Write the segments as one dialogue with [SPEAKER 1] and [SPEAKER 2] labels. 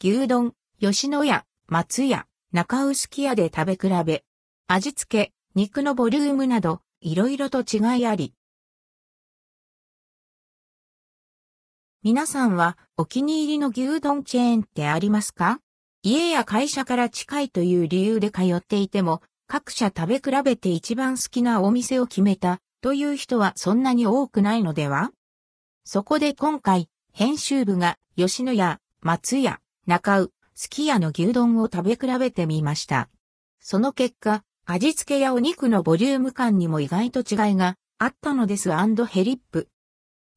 [SPEAKER 1] 牛丼、吉野家、松屋、中臼木屋で食べ比べ。味付け、肉のボリュームなど、いろいろと違いあり。皆さんはお気に入りの牛丼チェーンってありますか？家や会社から近いという理由で通っていても、各社食べ比べて一番好きなお店を決めたという人はそんなに多くないのでは？そこで今回、編集部が吉野家、松屋、中尾、すき家の牛丼を食べ比べてみました。その結果、味付けやお肉のボリューム感にも意外と違いがあったのですヘリップ。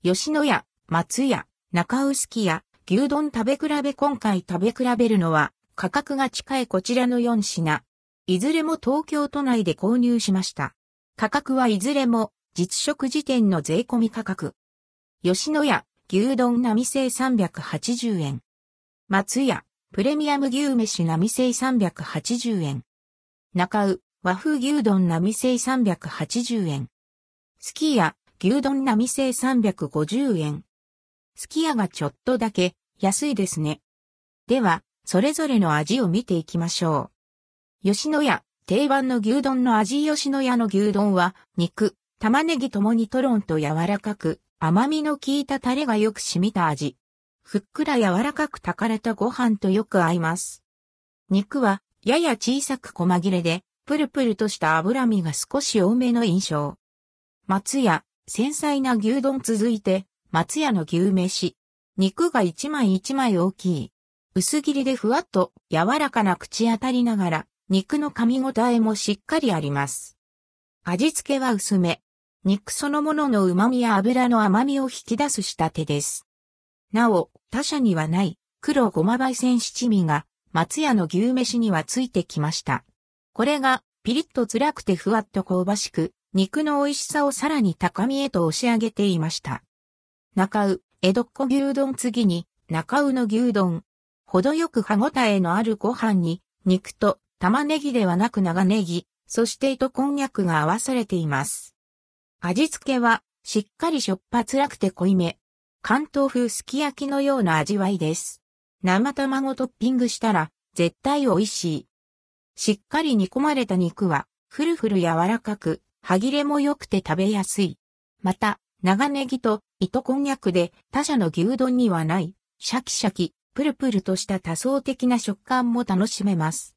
[SPEAKER 1] 吉野家、松屋、中臼きや牛丼食べ比べ今回食べ比べるのは価格が近いこちらの4品。いずれも東京都内で購入しました。価格はいずれも実食時点の税込み価格。吉野家、牛丼並製380円。松屋、プレミアム牛飯並製380円。中尾、和風牛丼並製380円。すき家、牛丼並製350円。すき家がちょっとだけ安いですね。では、それぞれの味を見ていきましょう。吉野家、定番の牛丼の味吉野家の牛丼は、肉、玉ねぎともにトロンと柔らかく、甘みの効いたタレがよく染みた味。ふっくら柔らかく炊かれたご飯とよく合います。肉は、やや小さく細切れで、プルプルとした脂身が少し多めの印象。松屋、繊細な牛丼続いて、松屋の牛飯。肉が一枚一枚大きい。薄切りでふわっと柔らかな口当たりながら、肉の噛み応えもしっかりあります。味付けは薄め。肉そのものの旨味や油の甘みを引き出す仕立てです。なお、他社にはない黒ごま焙煎七味が松屋の牛飯にはついてきました。これがピリッと辛くてふわっと香ばしく、肉の美味しさをさらに高みへと押し上げていました。中尾、江戸っ子牛丼次に、中尾の牛丼。程よく歯ごたえのあるご飯に、肉と玉ねぎではなく長ネギ、そして糸こんにゃくが合わされています。味付けは、しっかりしょっぱ辛くて濃いめ。関東風すき焼きのような味わいです。生卵トッピングしたら、絶対美味しい。しっかり煮込まれた肉は、ふるふる柔らかく、歯切れも良くて食べやすい。また、長ネギと糸こんにゃくで他社の牛丼にはない、シャキシャキ、プルプルとした多層的な食感も楽しめます。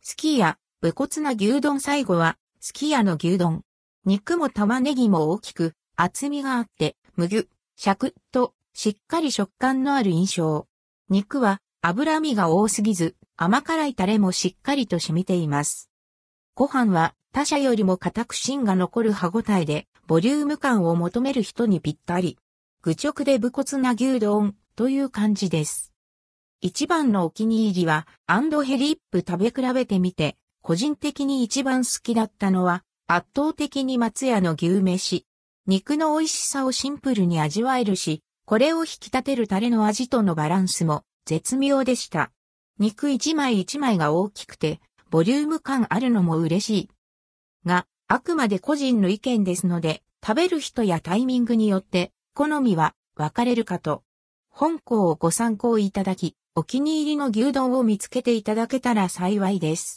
[SPEAKER 1] スキーヤ、武骨な牛丼最後は、スキーヤの牛丼。肉も玉ねぎも大きく、厚みがあって、むぎゅ、シャクッと、しっかり食感のある印象。肉は脂身が多すぎず、甘辛いタレもしっかりと染みています。ご飯は他社よりも硬く芯が残る歯ごたえで、ボリューム感を求める人にぴったり。愚直で武骨な牛丼という感じです。一番のお気に入りは、アンドヘリップ食べ比べてみて、個人的に一番好きだったのは、圧倒的に松屋の牛飯。肉の美味しさをシンプルに味わえるし、これを引き立てるタレの味とのバランスも絶妙でした。肉一枚一枚が大きくて、ボリューム感あるのも嬉しい。が、あくまで個人の意見ですので、食べる人やタイミングによって好みは分かれるかと。本校をご参考いただき、お気に入りの牛丼を見つけていただけたら幸いです。